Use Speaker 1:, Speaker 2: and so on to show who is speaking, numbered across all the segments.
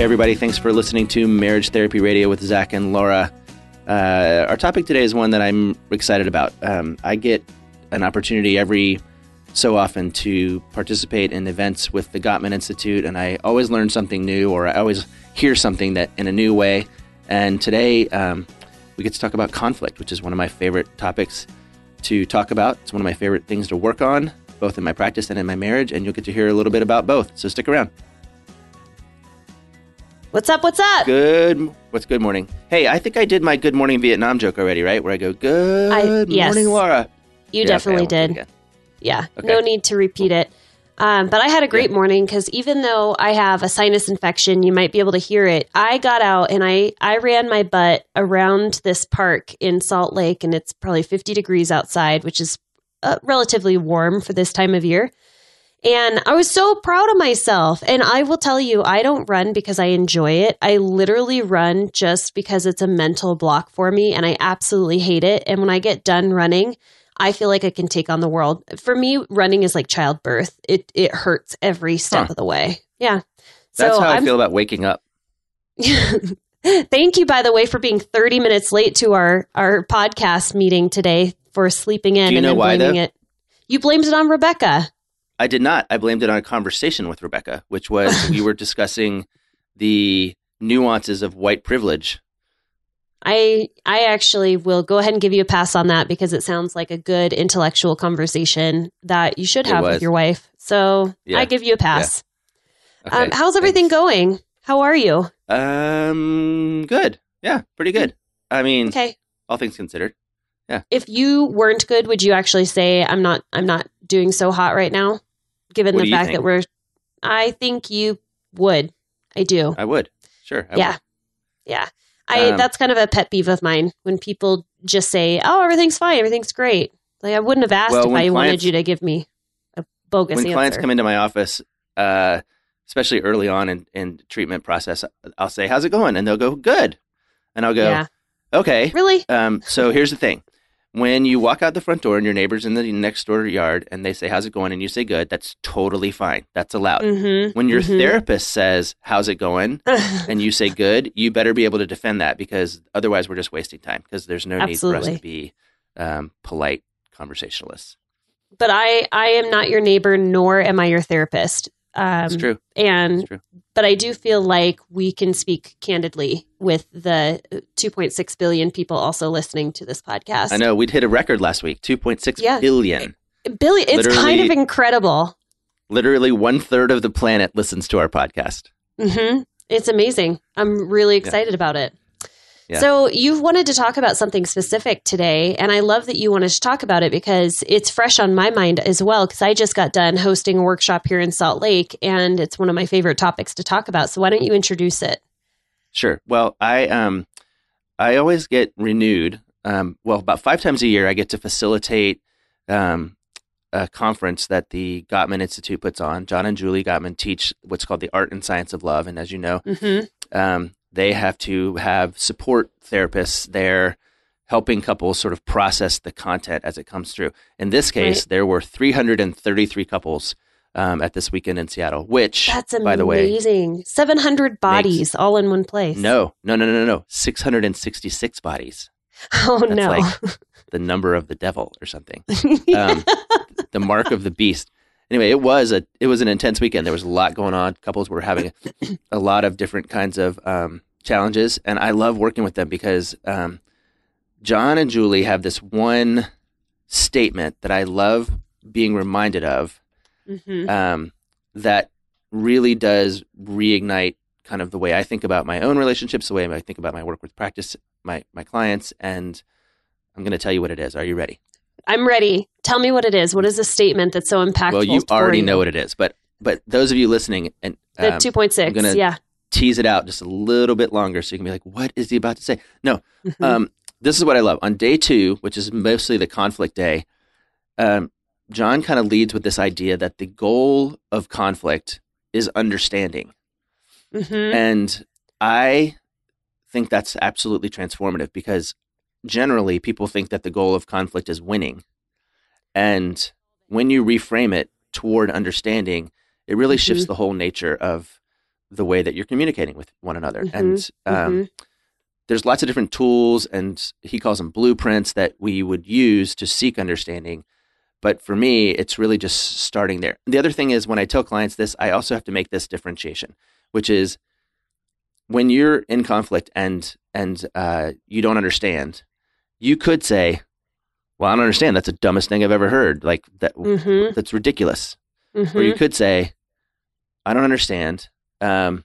Speaker 1: Hey, everybody, thanks for listening to Marriage Therapy Radio with Zach and Laura. Uh, our topic today is one that I'm excited about. Um, I get an opportunity every so often to participate in events with the Gottman Institute, and I always learn something new or I always hear something that in a new way. And today um, we get to talk about conflict, which is one of my favorite topics to talk about. It's one of my favorite things to work on, both in my practice and in my marriage, and you'll get to hear a little bit about both. So stick around.
Speaker 2: What's up? What's up?
Speaker 1: Good. What's good morning? Hey, I think I did my good morning Vietnam joke already, right? Where I go, good
Speaker 2: I- yes.
Speaker 1: morning, Laura.
Speaker 2: You
Speaker 1: Yeah,
Speaker 2: definitely
Speaker 1: it
Speaker 2: did. Yeah,
Speaker 1: Okay.
Speaker 2: no need to repeat it. Um, but I had a great morning because even though I have a sinus infection, you might be able to hear it. I got out and I I ran my butt around this park in Salt Lake, and it's probably 50 degrees outside, which is uh, relatively warm for this time of year. And I was so proud of myself. And I will tell you, I don't run because I enjoy it. I literally run just because it's a mental block for me, and I absolutely hate it. And when I get done running, I feel like I can take on the world. For me, running is like childbirth. It it hurts every step
Speaker 1: Huh.
Speaker 2: of the way. Yeah.
Speaker 1: That's
Speaker 2: so
Speaker 1: how I
Speaker 2: I'm
Speaker 1: feel about waking up.
Speaker 2: Thank you, by the way, for being 30 minutes late to our our podcast meeting today for sleeping in
Speaker 1: Do you
Speaker 2: and
Speaker 1: know
Speaker 2: then
Speaker 1: why,
Speaker 2: blaming
Speaker 1: though?
Speaker 2: it. You blamed it on Rebecca.
Speaker 1: I did not. I blamed it on a conversation with Rebecca, which was we were discussing the nuances of white privilege.
Speaker 2: I I actually will go ahead and give you a pass on that because it sounds like a good intellectual conversation that you should have with your wife. So
Speaker 1: Yeah.
Speaker 2: I give you a pass.
Speaker 1: Okay,
Speaker 2: um, how's everything
Speaker 1: thanks.
Speaker 2: going? How are you?
Speaker 1: Um, good. Yeah, pretty good. I mean,
Speaker 2: Okay.
Speaker 1: all things considered. Yeah.
Speaker 2: If you weren't good, would you actually say I'm not I'm not doing so hot right now? Given
Speaker 1: What
Speaker 2: the fact that we're I think you would. I do.
Speaker 1: I would. Sure. I
Speaker 2: yeah.
Speaker 1: would.
Speaker 2: Yeah. I
Speaker 1: Um,
Speaker 2: that's kind of a pet peeve of mine when people just say, "Oh, everything's fine, everything's great." Like I wouldn't have asked
Speaker 1: Well,
Speaker 2: if I wanted you to give me a bogus
Speaker 1: When
Speaker 2: answer.
Speaker 1: clients come into my office, uh, especially early on in, in treatment process, I'll say, "How's it going?" And they'll go, "Good," and I'll go,
Speaker 2: yeah.
Speaker 1: "Okay."
Speaker 2: Really?
Speaker 1: Um, so here's the thing. When you walk out the front door and your neighbor's in the next door yard and they say, How's it going? and you say good, that's totally fine. That's allowed.
Speaker 2: Mhm.
Speaker 1: When your
Speaker 2: Mhm.
Speaker 1: therapist says, How's it going? and you say good, you better be able to defend that because otherwise we're just wasting time because there's no need for us to be um, polite conversationalists.
Speaker 2: but I I am not your neighbor nor am I your therapist. Um
Speaker 1: It's true.
Speaker 2: and
Speaker 1: It's true.
Speaker 2: but I do feel like we can speak candidly with the 2.6 billion people also listening to this podcast.
Speaker 1: I know we'd hit a record last week 2.6
Speaker 2: Yeah.
Speaker 1: billion.
Speaker 2: Billy, it's kind of incredible.
Speaker 1: Literally one third of the planet listens to our podcast.
Speaker 2: hmm It's amazing. I'm really excited about it.
Speaker 1: Yeah.
Speaker 2: So, you've wanted to talk about something specific today, and I love that you wanted to talk about it because it's fresh on my mind as well. Because I just got done hosting a workshop here in Salt Lake, and it's one of my favorite topics to talk about. So, why don't you introduce it?
Speaker 1: Sure. Well, I um, I always get renewed. Um, well, about five times a year, I get to facilitate um, a conference that the Gottman Institute puts on. John and Julie Gottman teach what's called the art and science of love, and as you know,
Speaker 2: hmm
Speaker 1: um, they have to have support therapists there helping couples sort of process the content as it comes through. In this case,
Speaker 2: Right.
Speaker 1: there were 333 couples um, at this weekend in Seattle, which,
Speaker 2: That's
Speaker 1: by the way,
Speaker 2: amazing. 700 bodies all in one place.
Speaker 1: no, no, no, no, no, 666 bodies.
Speaker 2: Oh,
Speaker 1: That's
Speaker 2: no.
Speaker 1: like the number of the devil or something. Um, the mark of the beast. Anyway, it was a it was an intense weekend. There was a lot going on. Couples were having a, a lot of different kinds of um, challenges, and I love working with them because um, John and Julie have this one statement that I love being reminded of
Speaker 2: Mhm.
Speaker 1: um, that really does reignite kind of the way I think about my own relationships, the way I think about my work with practice, my my clients, and I'm going to tell you what it is. Are you ready?
Speaker 2: I'm ready. Tell me what it is. What is a statement that's so impactful?
Speaker 1: well, you already
Speaker 2: you?
Speaker 1: know what it is, but but those of you listening and
Speaker 2: The
Speaker 1: um,
Speaker 2: 2.6.
Speaker 1: I'm gonna-
Speaker 2: yeah.
Speaker 1: tease it out just a little bit longer so you can be like, what is he about to say? No,
Speaker 2: Mhm.
Speaker 1: um, this is what I love. On day two, which is mostly the conflict day, um, John kind of leads with this idea that the goal of conflict is understanding.
Speaker 2: Mhm.
Speaker 1: And I think that's absolutely transformative because generally people think that the goal of conflict is winning. And when you reframe it toward understanding, it really shifts
Speaker 2: Mhm.
Speaker 1: the whole nature of the way that you're communicating with one another.
Speaker 2: Mhm,
Speaker 1: And um,
Speaker 2: mhm.
Speaker 1: there's lots of different tools, and he calls them blueprints that we would use to seek understanding. But for me, it's really just starting there. The other thing is when I tell clients this, I also have to make this differentiation, which is when you're in conflict and and uh, you don't understand, you could say, "Well, I don't understand. That's the dumbest thing I've ever heard. Like that.
Speaker 2: Mhm,
Speaker 1: That's ridiculous." Or
Speaker 2: mhm.
Speaker 1: you could say, "I don't understand," um,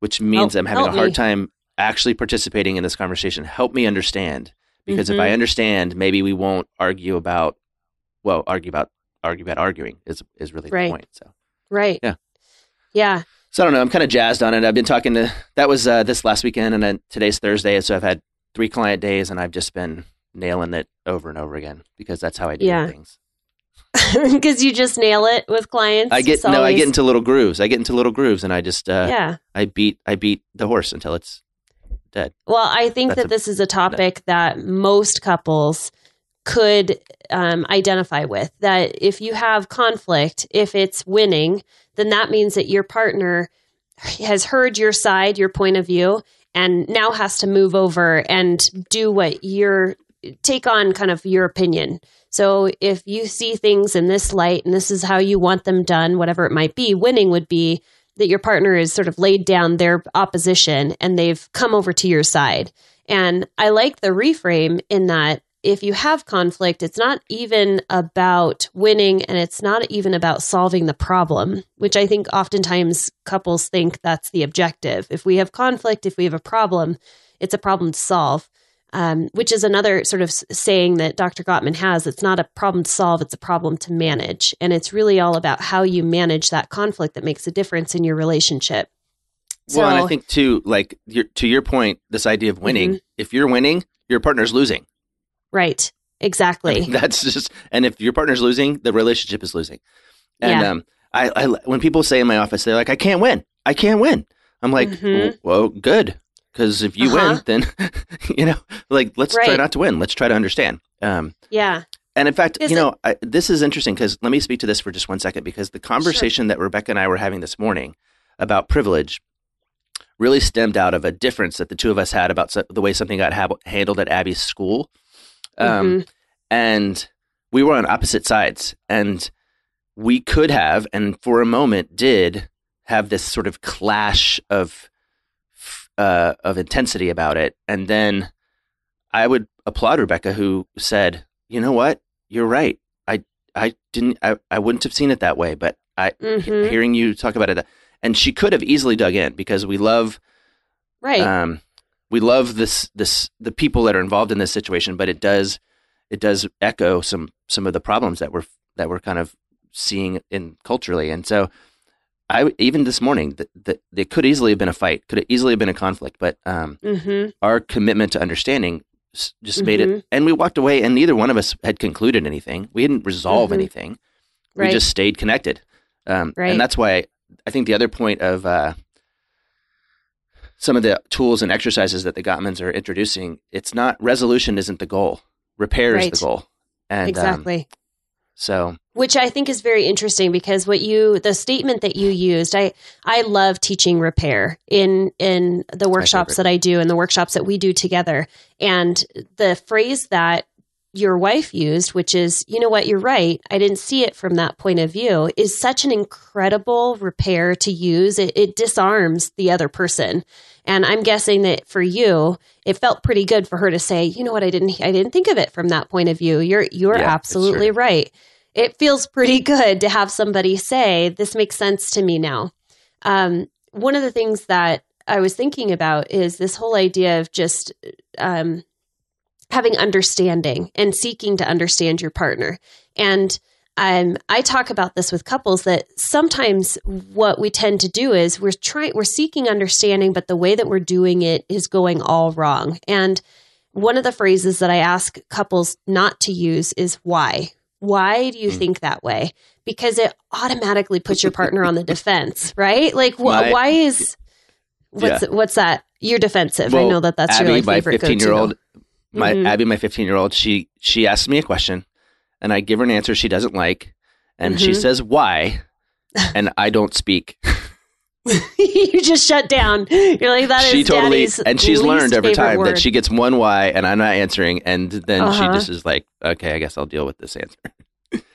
Speaker 1: which means
Speaker 2: Help-
Speaker 1: I'm having a hard
Speaker 2: me.
Speaker 1: time actually participating in this conversation. Help me understand, because if
Speaker 2: Mhm.
Speaker 1: I understand, maybe we won't argue about. Well, argue about argue about arguing is is really
Speaker 2: Right.
Speaker 1: the point. So,
Speaker 2: Right.
Speaker 1: Yeah.
Speaker 2: Yeah.
Speaker 1: so I don't know. I'm kind of jazzed on it. I've been talking to that was uh, this last weekend, and then today's Thursday, so I've had three client days, and I've just been nailing it over and over again because that's how I do
Speaker 2: Yeah.
Speaker 1: things.
Speaker 2: Because you just nail it with clients.
Speaker 1: I get
Speaker 2: It's
Speaker 1: no, I get into little grooves. I get into little grooves, and I just uh,
Speaker 2: yeah.
Speaker 1: I beat I beat the horse until it's dead.
Speaker 2: Well, I think
Speaker 1: That's
Speaker 2: that
Speaker 1: a-
Speaker 2: this is a topic that most couples could um, identify with. That if you have conflict, if it's winning, then that means that your partner has heard your side, your point of view, and now has to move over and do what you're take on kind of your opinion. So if you see things in this light and this is how you want them done, whatever it might be, winning would be that your partner has sort of laid down their opposition and they've come over to your side. And I like the reframe in that if you have conflict, it's not even about winning and it's not even about solving the problem, which I think oftentimes couples think that's the objective. If we have conflict, if we have a problem, it's a problem to solve. Um, which is another sort of saying that Dr. Gottman has. It's not a problem to solve, it's a problem to manage. And it's really all about how you manage that conflict that makes a difference in your relationship.
Speaker 1: well, and I think too, like your, to your point, this idea of winning.
Speaker 2: Mm-hmm.
Speaker 1: If you're winning, your partner's losing.
Speaker 2: Right. Exactly.
Speaker 1: That's just, and if your partner's losing, the relationship is losing. And
Speaker 2: Yeah.
Speaker 1: um, I, I, when people say in my office, they're like, "I can't win. I can't win." I'm like,
Speaker 2: Mhm.
Speaker 1: "Well, good, because if you
Speaker 2: Uh-huh.
Speaker 1: win, then you know, like let's try not to win. Let's try to understand." Um,
Speaker 2: yeah.
Speaker 1: And in fact,
Speaker 2: Is
Speaker 1: you
Speaker 2: it-
Speaker 1: know, I, this is interesting because let me speak to this for just one second because the conversation that Rebecca and I were having this morning about privilege really stemmed out of a difference that the two of us had about so, the way something got hab- handled at Abby's school. Um,
Speaker 2: Mhm.
Speaker 1: And we were on opposite sides. And we could have, and for a moment did, have this sort of clash of uh, of intensity about it. And then I would applaud Rebecca, who said, "You know what? You're right. I I didn't. I, I wouldn't have seen it that way, but I
Speaker 2: Mhm.
Speaker 1: hearing you talk about it, and she could have easily dug in because we love
Speaker 2: Right.
Speaker 1: um, we love this this the people that are involved in this situation, but it does it does echo some some of the problems that we're that we're kind of seeing in culturally, and so I even this morning that that it could easily have been a fight, could have easily have been a conflict, but um,
Speaker 2: hmm
Speaker 1: our commitment to understanding just made it,
Speaker 2: Mhm.
Speaker 1: and we walked away, and neither one of us had concluded anything. We didn't resolve
Speaker 2: Mhm.
Speaker 1: anything.
Speaker 2: Right.
Speaker 1: We just stayed connected, um,
Speaker 2: Right.
Speaker 1: and that's why I think the other point of uh, some of the tools and exercises that the Gottmans are introducing, it's not resolution isn't the goal, repair is the goal, and um,
Speaker 2: exactly.
Speaker 1: so.
Speaker 2: Which I think is very interesting because what you the statement that you used, I I love teaching repair in in the workshops that I do and the workshops that we do together. And the phrase that your wife used, which is, you know what, you're right. I didn't see it from that point of view, is such an incredible repair to use. It, it disarms the other person. And I'm guessing that for you, it felt pretty good for her to say, you know what, I didn't, I didn't think of it from that point of view. You're, you're
Speaker 1: Yeah,
Speaker 2: absolutely right. It feels pretty good to have somebody say, this makes sense to me now. Um, one of the things that I was thinking about is this whole idea of just um, having understanding and seeking to understand your partner. And um, I talk about this with couples that sometimes what we tend to do is we're trying, we're seeking understanding, but the way that we're doing it is going all wrong. And one of the phrases that I ask couples not to use is why. Why do you
Speaker 1: Mm.
Speaker 2: think that way? Because it automatically puts your partner on the defense, right? Like, wh-
Speaker 1: My-
Speaker 2: why is what's what's that? You're defensive. I know that that's
Speaker 1: Abby,
Speaker 2: your like,
Speaker 1: my
Speaker 2: favorite
Speaker 1: fifteen year old. My
Speaker 2: Mhm.
Speaker 1: Abby, my fifteen year old, she she asks me a question, and I give her an answer she doesn't like, and she
Speaker 2: Mhm.
Speaker 1: says why, and I don't speak.
Speaker 2: you just shut down. You're like that
Speaker 1: she
Speaker 2: is
Speaker 1: totally and she's learned over
Speaker 2: favorite
Speaker 1: time
Speaker 2: word.
Speaker 1: that she gets one why and i'm not answering and then
Speaker 2: Uh-huh.
Speaker 1: she just is like okay i guess i'll deal with this answer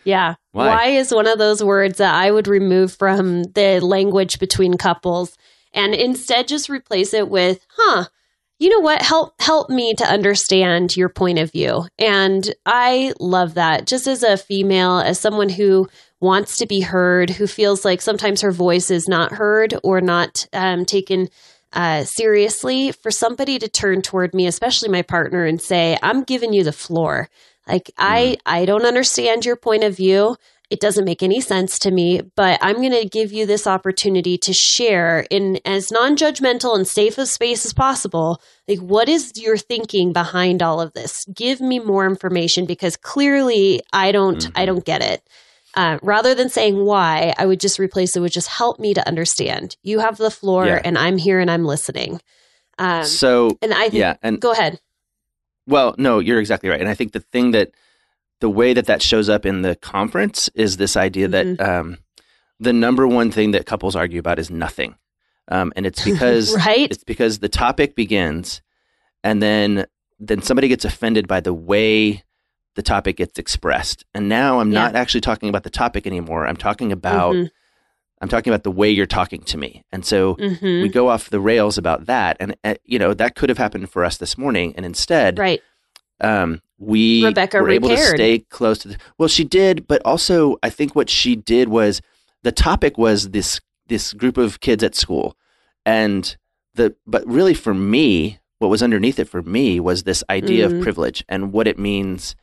Speaker 2: Yeah.
Speaker 1: Why?
Speaker 2: Why? is one of those words that I would remove from the language between couples and instead just replace it with, huh, you know what? Help help me to understand your point of view. And I love that. Just as a female, as someone who wants to be heard, who feels like sometimes her voice is not heard or not um, taken uh, seriously, for somebody to turn toward me, especially my partner, and say, I'm giving you the floor. Like I I don't understand your point of view. It doesn't make any sense to me, but I'm going to give you this opportunity to share in as non-judgmental and safe a space as possible. Like what is your thinking behind all of this? Give me more information because clearly I don't I
Speaker 1: Mhm.
Speaker 2: don't get it. Uh, rather than saying why, I would just replace it with just help me to understand. You have the floor,
Speaker 1: Yeah.
Speaker 2: and I'm here and I'm listening. Um,
Speaker 1: so
Speaker 2: and I think,
Speaker 1: yeah and
Speaker 2: go ahead.
Speaker 1: Well, no, you're exactly right. And I think the thing that the way that that shows up in the conference is this idea
Speaker 2: Mm-hmm.
Speaker 1: that um, the number one thing that couples argue about is nothing. Um, and it's because
Speaker 2: right?
Speaker 1: it's because the topic begins and then then somebody gets offended by the way the topic gets expressed. And now I'm
Speaker 2: Yeah.
Speaker 1: not actually talking about the topic anymore. I'm talking about
Speaker 2: Mhm,
Speaker 1: I'm talking about the way you're talking to me. And so
Speaker 2: mhm.
Speaker 1: we go off the rails about that and uh, you know that could have happened for us this morning and instead
Speaker 2: right.
Speaker 1: Um, we
Speaker 2: Rebecca
Speaker 1: were able to stay close to the, well she did but also i think what she did was the topic was this this group of kids at school and the but really for me what was underneath it for me was this idea
Speaker 2: Mhm.
Speaker 1: of privilege and what it means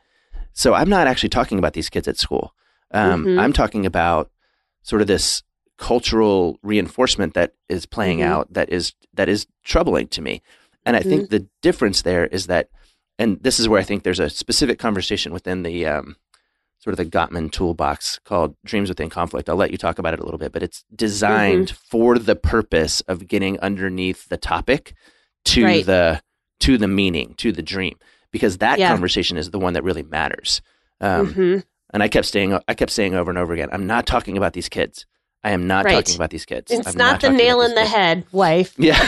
Speaker 1: so i'm not actually talking about these kids at school um,
Speaker 2: Mhm.
Speaker 1: i'm talking about sort of this cultural reinforcement that is playing
Speaker 2: Mhm.
Speaker 1: out that is that is troubling to me and i
Speaker 2: Mm-hmm.
Speaker 1: think the difference there is that and this is where I think there's a specific conversation within the um, sort of the Gottman toolbox called Dreams Within Conflict. I'll let you talk about it a little bit, but it's designed
Speaker 2: Mm-hmm.
Speaker 1: for the purpose of getting underneath the topic to
Speaker 2: Right.
Speaker 1: the to the meaning, to the dream, because that
Speaker 2: Yeah.
Speaker 1: conversation is the one that really matters. Um,
Speaker 2: Mhm.
Speaker 1: And I kept saying, I kept saying over and over again, I'm not talking about these kids. I am not
Speaker 2: Right.
Speaker 1: talking about these kids.
Speaker 2: It's
Speaker 1: I'm
Speaker 2: not, the nail in the
Speaker 1: these
Speaker 2: head, wife.
Speaker 1: Yeah.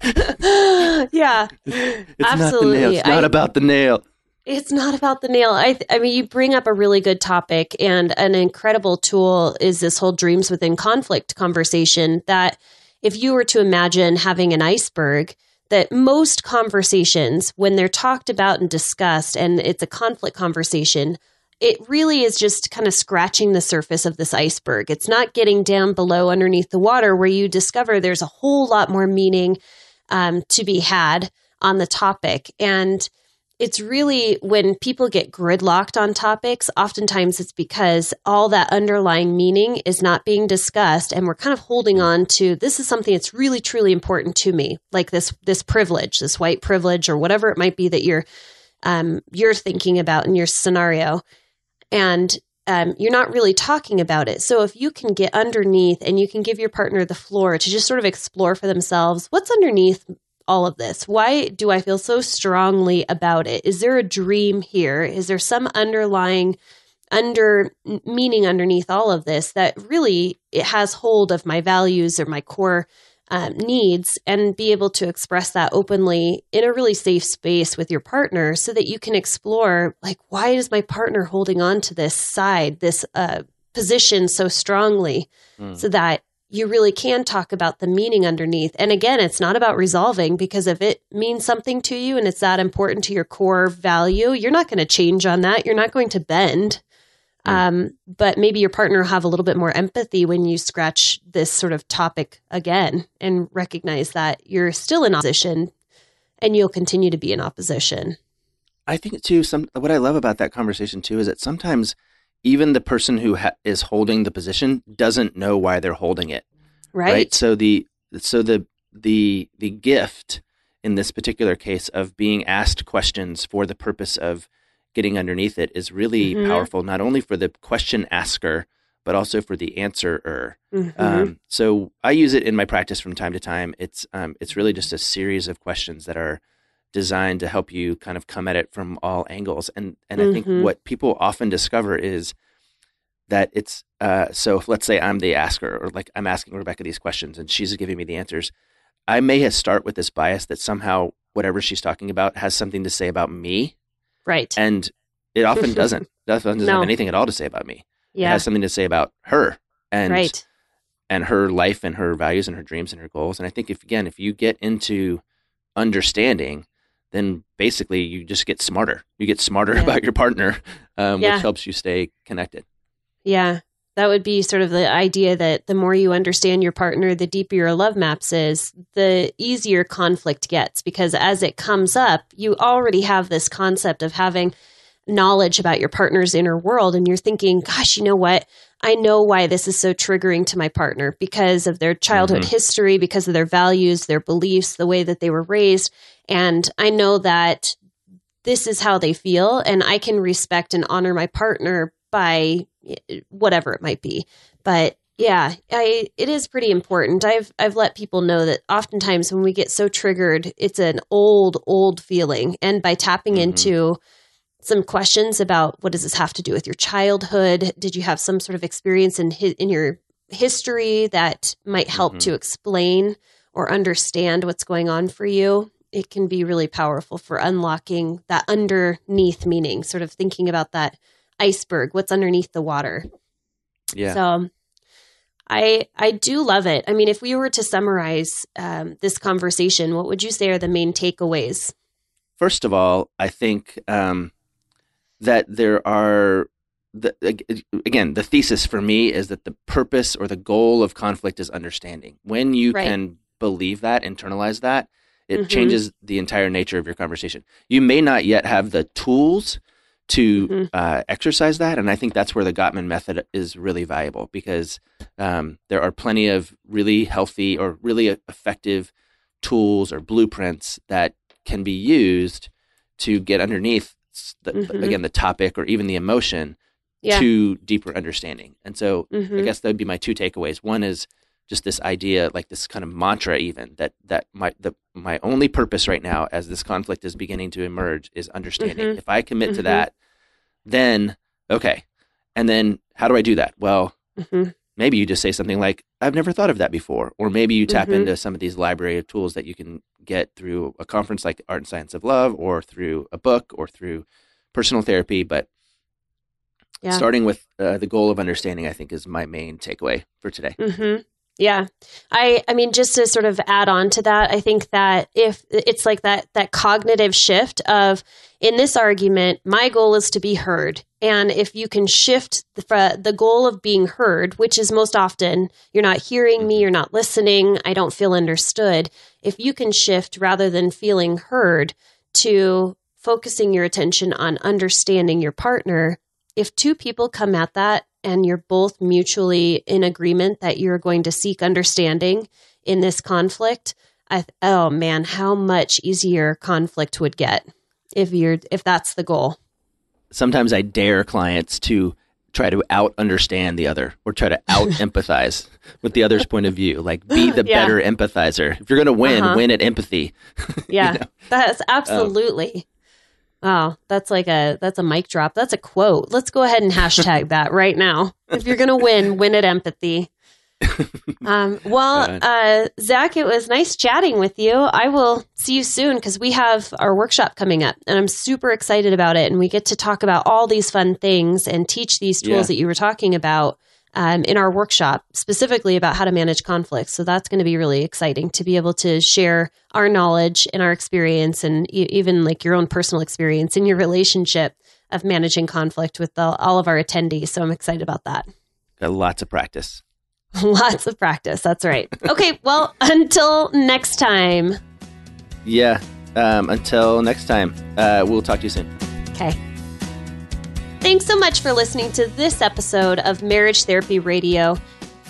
Speaker 2: yeah.
Speaker 1: it's
Speaker 2: Absolutely.
Speaker 1: not the nail. It's not
Speaker 2: I-
Speaker 1: about the nail.
Speaker 2: It's not about the nail. I, th- I mean, you bring up a really good topic, and an incredible tool is this whole dreams within conflict conversation. That if you were to imagine having an iceberg, that most conversations, when they're talked about and discussed, and it's a conflict conversation, it really is just kind of scratching the surface of this iceberg. It's not getting down below underneath the water where you discover there's a whole lot more meaning um, to be had on the topic. And it's really when people get gridlocked on topics, oftentimes it's because all that underlying meaning is not being discussed and we're kind of holding on to this is something that's really truly important to me, like this this privilege, this white privilege or whatever it might be that you're um, you're thinking about in your scenario. And um, you're not really talking about it. So if you can get underneath and you can give your partner the floor to just sort of explore for themselves what's underneath all of this? Why do I feel so strongly about it? Is there a dream here? Is there some underlying under meaning underneath all of this that really it has hold of my values or my core um, needs and be able to express that openly in a really safe space with your partner so that you can explore like why is my partner holding on to this side this uh, position so strongly
Speaker 1: Mm.
Speaker 2: so that you really can talk about the meaning underneath. And again, it's not about resolving because if it means something to you and it's that important to your core value, you're not going to change on that. You're not going to bend. Um, but maybe your partner will have a little bit more empathy when you scratch this sort of topic again and recognize that you're still in opposition and you'll continue to be in opposition.
Speaker 1: I think too. Some what I love about that conversation too is that sometimes even the person who ha- is holding the position doesn't know why they're holding it.
Speaker 2: Right.
Speaker 1: So the so the the the gift in this particular case of being asked questions for the purpose of getting underneath it is really
Speaker 2: Mhm.
Speaker 1: powerful, not only for the question asker but also for the answerer.
Speaker 2: Mhm.
Speaker 1: Um, so I use it in my practice from time to time. It's um, it's really just a series of questions that are designed to help you kind of come at it from all angles. And and I
Speaker 2: Mhm.
Speaker 1: think what people often discover is that it's uh, so if, let's say I'm the asker or like I'm asking Rebecca these questions and she's giving me the answers. I may have start with this bias that somehow whatever she's talking about has something to say about me.
Speaker 2: Right.
Speaker 1: And it often doesn't. doesn't
Speaker 2: No.
Speaker 1: have anything at all to say about me. It
Speaker 2: yeah.
Speaker 1: has something to say about her and
Speaker 2: right.
Speaker 1: and her life and her values and her dreams and her goals. And I think if again, if you get into understanding, then basically you just get smarter. You get smarter
Speaker 2: Yeah.
Speaker 1: about your partner, um,
Speaker 2: Yeah.
Speaker 1: which helps you stay connected.
Speaker 2: Yeah. That would be sort of the idea that the more you understand your partner, the deeper your love maps is, the easier conflict gets because as it comes up, you already have this concept of having knowledge about your partner's inner world and you're thinking, gosh, you know what? I know why this is so triggering to my partner because of their childhood
Speaker 1: Mhm.
Speaker 2: history, because of their values, their beliefs, the way that they were raised. And I know that this is how they feel and I can respect and honor my partner by eh, whatever it might be. But yeah, I it is pretty important. I've I've let people know that oftentimes when we get so triggered, it's an old old feeling and by tapping
Speaker 1: Mhm.
Speaker 2: into some questions about what does this have to do with your childhood? Did you have some sort of experience in hi- in your history that might help
Speaker 1: Mhm.
Speaker 2: to explain or understand what's going on for you? It can be really powerful for unlocking that underneath meaning, sort of thinking about that iceberg, what's underneath the water.
Speaker 1: Yeah.
Speaker 2: So I I do love it. I mean, if we were to summarize um, this conversation, what would you say are the main takeaways?
Speaker 1: First of all, I think um, that there are the, again the thesis for me is that the purpose or the goal of conflict is understanding. When you
Speaker 2: Right.
Speaker 1: can believe that, internalize that, it
Speaker 2: Mhm.
Speaker 1: changes the entire nature of your conversation. You may not yet have the tools to
Speaker 2: Mhm.
Speaker 1: uh, exercise that, and I think that's where the Gottman method is really valuable because um, there are plenty of really healthy or really effective tools or blueprints that can be used to get underneath the,
Speaker 2: Mhm.
Speaker 1: again the topic or even the emotion
Speaker 2: Yeah.
Speaker 1: to deeper understanding. And so I
Speaker 2: Mhm.
Speaker 1: guess that would be my two takeaways. One is just this idea, like this kind of mantra, even that that my the my only purpose right now, as this conflict is beginning to emerge, is understanding.
Speaker 2: Mhm.
Speaker 1: If I commit to
Speaker 2: Mhm.
Speaker 1: that, then okay. And then how do I do that? Well,
Speaker 2: Mhm.
Speaker 1: maybe you just say something like, "I've never thought of that before," or maybe you tap
Speaker 2: Mhm.
Speaker 1: into some of these library of tools that you can get through a conference like Art and Science of Love, or through a book, or through personal therapy. But
Speaker 2: Yeah.
Speaker 1: starting with uh, the goal of understanding, I think, is my main takeaway for today.
Speaker 2: hmm Yeah. I I mean just to sort of add on to that, I think that if it's like that that cognitive shift of in this argument, my goal is to be heard. And if you can shift the the goal of being heard, which is most often you're not hearing me, mm-hmm. you're not listening, I don't feel understood. If you can shift rather than feeling heard to focusing your attention on understanding your partner, if two people come at that and you're both mutually in agreement that you're going to seek understanding in this conflict, I, oh man, how much easier conflict would get if you're if that's the goal.
Speaker 1: Sometimes I dare clients to try to out understand the other or try to out empathize with the other's point of view. Like be the
Speaker 2: Yeah.
Speaker 1: better empathizer. If you're going to win,
Speaker 2: Uh-huh.
Speaker 1: win at empathy.
Speaker 2: Yeah,
Speaker 1: know?
Speaker 2: that's absolutely. Wow, that's like a that's a mic drop. That's a quote. Let's go ahead and hashtag that right now. If you're gonna win, win at empathy. Um, well, uh, Zach, it was nice chatting with you. I will see you soon because we have our workshop coming up, and I'm super excited about it. And we get to talk about all these fun things and teach these tools
Speaker 1: Yeah.
Speaker 2: that you were talking about um, in our workshop, specifically about how to manage conflict. So that's going to be really exciting to be able to share our knowledge and our experience, and e- even like your own personal experience in your relationship of managing conflict with the, all of our attendees. So I'm excited about that.
Speaker 1: Got lots of practice.
Speaker 2: Lots of practice. That's right. Okay. Well, until next time.
Speaker 1: Yeah. Um, until next time, uh, we'll talk to you soon.
Speaker 2: Okay. Thanks so much for listening to this episode of Marriage Therapy Radio.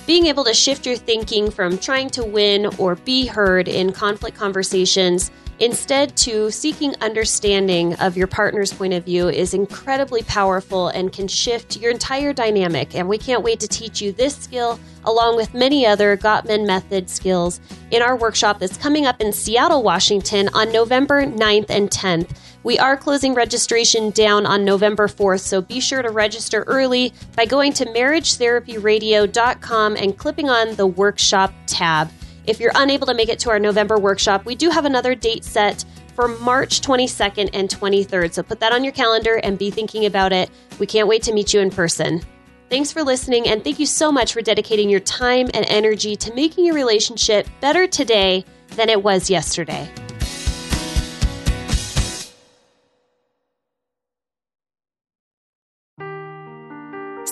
Speaker 2: Being able to shift your thinking from trying to win or be heard in conflict conversations Instead, to seeking understanding of your partner's point of view is incredibly powerful and can shift your entire dynamic. And we can't wait to teach you this skill along with many other Gottman Method skills in our workshop that's coming up in Seattle, Washington on November 9th and 10th. We are closing registration down on November 4th, so be sure to register early by going to marriagetherapyradio.com and clipping on the workshop tab. If you're unable to make it to our November workshop, we do have another date set for March 22nd and 23rd. So put that on your calendar and be thinking about it. We can't wait to meet you in person. Thanks for listening, and thank you so much for dedicating your time and energy to making your relationship better today than it was yesterday.